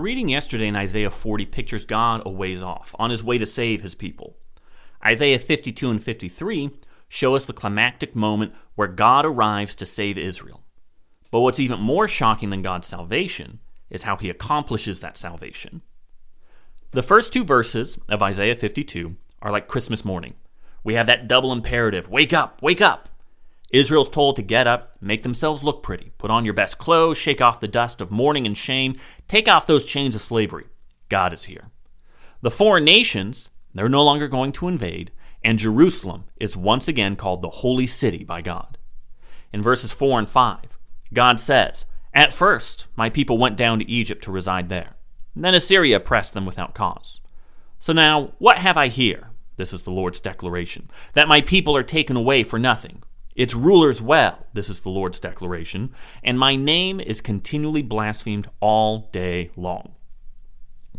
Our reading yesterday in Isaiah 40 pictures God a ways off, on his way to save his people. Isaiah 52 and 53 show us the climactic moment where God arrives to save Israel. But what's even more shocking than God's salvation is how he accomplishes that salvation. The first two verses of Isaiah 52 are like Christmas morning. We have that double imperative wake up, wake up. Israel's told to get up, make themselves look pretty, put on your best clothes, shake off the dust of mourning and shame, take off those chains of slavery. God is here. The foreign nations, they're no longer going to invade, and Jerusalem is once again called the Holy City by God. In verses 4 and 5, God says, At first, my people went down to Egypt to reside there. Then Assyria pressed them without cause. So now, what have I here? This is the Lord's declaration. That my people are taken away for nothing its rulers well, this is the Lord's declaration, and my name is continually blasphemed all day long.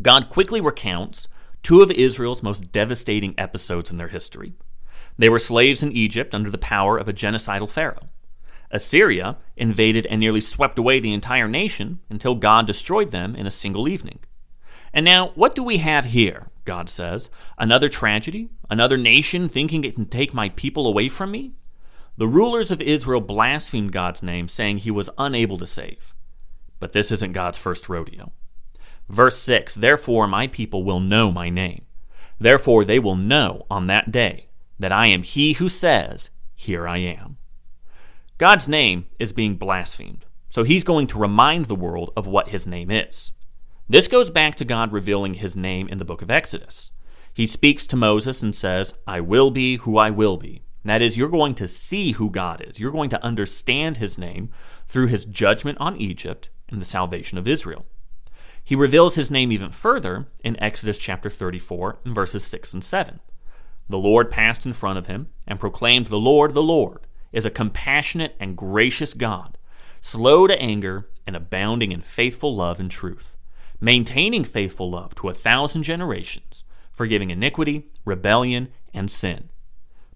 God quickly recounts two of Israel's most devastating episodes in their history. They were slaves in Egypt under the power of a genocidal Pharaoh. Assyria invaded and nearly swept away the entire nation until God destroyed them in a single evening. And now, what do we have here? God says. Another tragedy? Another nation thinking it can take my people away from me? The rulers of Israel blasphemed God's name, saying he was unable to save. But this isn't God's first rodeo. Verse 6 Therefore my people will know my name. Therefore they will know on that day that I am he who says, Here I am. God's name is being blasphemed, so he's going to remind the world of what his name is. This goes back to God revealing his name in the book of Exodus. He speaks to Moses and says, I will be who I will be. That is, you're going to see who God is. You're going to understand his name through his judgment on Egypt and the salvation of Israel. He reveals his name even further in Exodus chapter 34 and verses 6 and 7. The Lord passed in front of him and proclaimed, The Lord, the Lord, is a compassionate and gracious God, slow to anger and abounding in faithful love and truth, maintaining faithful love to a thousand generations, forgiving iniquity, rebellion, and sin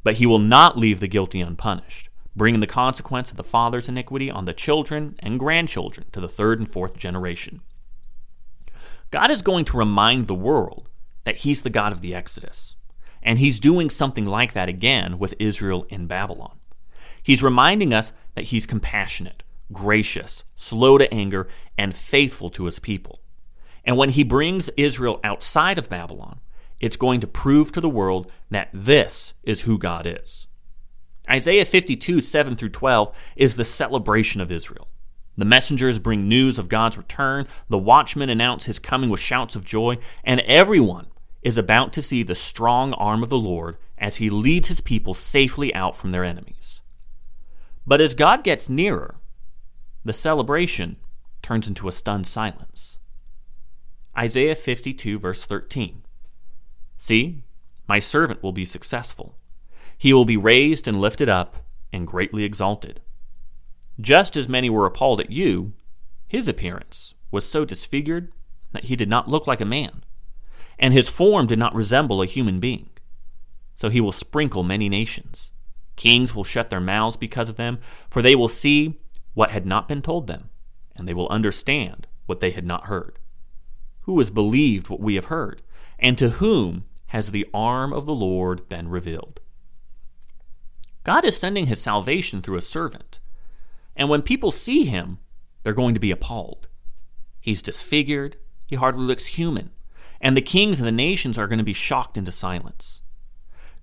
but he will not leave the guilty unpunished, bringing the consequence of the father's iniquity on the children and grandchildren to the third and fourth generation. God is going to remind the world that he's the God of the Exodus, and he's doing something like that again with Israel in Babylon. He's reminding us that he's compassionate, gracious, slow to anger, and faithful to his people. And when he brings Israel outside of Babylon, it's going to prove to the world that this is who God is. Isaiah 52, 7 through 12, is the celebration of Israel. The messengers bring news of God's return, the watchmen announce his coming with shouts of joy, and everyone is about to see the strong arm of the Lord as he leads his people safely out from their enemies. But as God gets nearer, the celebration turns into a stunned silence. Isaiah 52, verse 13. See, my servant will be successful. He will be raised and lifted up and greatly exalted. Just as many were appalled at you, his appearance was so disfigured that he did not look like a man, and his form did not resemble a human being. So he will sprinkle many nations. Kings will shut their mouths because of them, for they will see what had not been told them, and they will understand what they had not heard. Who has believed what we have heard? And to whom has the arm of the Lord been revealed? God is sending his salvation through a servant. And when people see him, they're going to be appalled. He's disfigured, he hardly looks human, and the kings and the nations are going to be shocked into silence.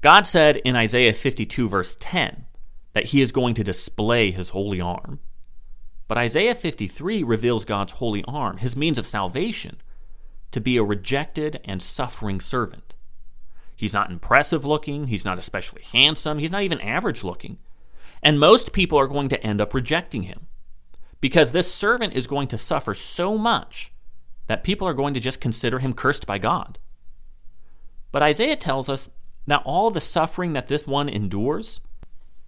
God said in Isaiah 52, verse 10, that he is going to display his holy arm. But Isaiah 53 reveals God's holy arm, his means of salvation, to be a rejected and suffering servant. He's not impressive looking, he's not especially handsome, he's not even average looking. And most people are going to end up rejecting him because this servant is going to suffer so much that people are going to just consider him cursed by God. But Isaiah tells us that all the suffering that this one endures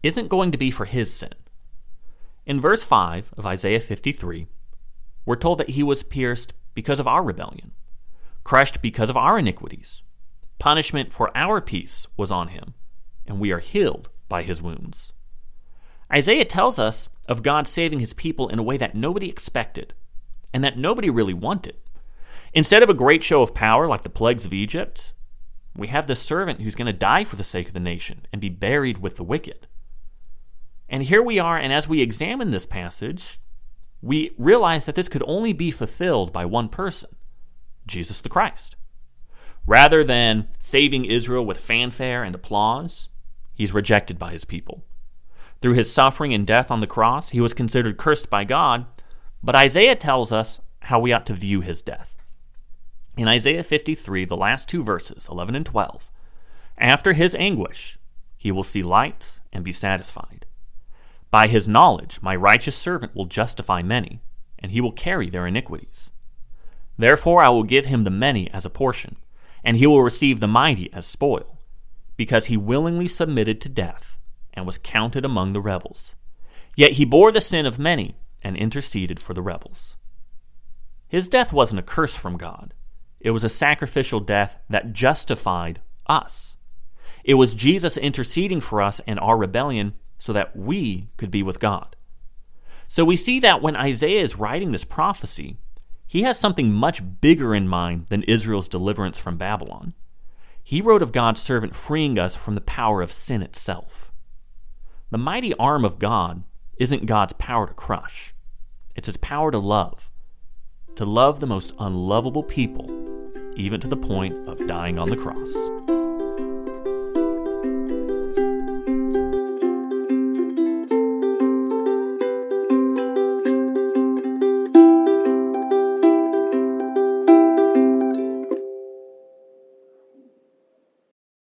isn't going to be for his sin. In verse 5 of Isaiah 53, we're told that he was pierced because of our rebellion crushed because of our iniquities. Punishment for our peace was on him, and we are healed by his wounds. Isaiah tells us of God saving his people in a way that nobody expected and that nobody really wanted. Instead of a great show of power like the plagues of Egypt, we have the servant who's going to die for the sake of the nation and be buried with the wicked. And here we are, and as we examine this passage, we realize that this could only be fulfilled by one person Jesus the Christ. Rather than saving Israel with fanfare and applause, he's rejected by his people. Through his suffering and death on the cross, he was considered cursed by God, but Isaiah tells us how we ought to view his death. In Isaiah 53, the last two verses, 11 and 12, after his anguish, he will see light and be satisfied. By his knowledge, my righteous servant will justify many, and he will carry their iniquities. Therefore, I will give him the many as a portion, and he will receive the mighty as spoil, because he willingly submitted to death and was counted among the rebels. Yet he bore the sin of many and interceded for the rebels. His death wasn't a curse from God. It was a sacrificial death that justified us. It was Jesus interceding for us and our rebellion so that we could be with God. So we see that when Isaiah is writing this prophecy, he has something much bigger in mind than Israel's deliverance from Babylon. He wrote of God's servant freeing us from the power of sin itself. The mighty arm of God isn't God's power to crush, it's his power to love, to love the most unlovable people, even to the point of dying on the cross.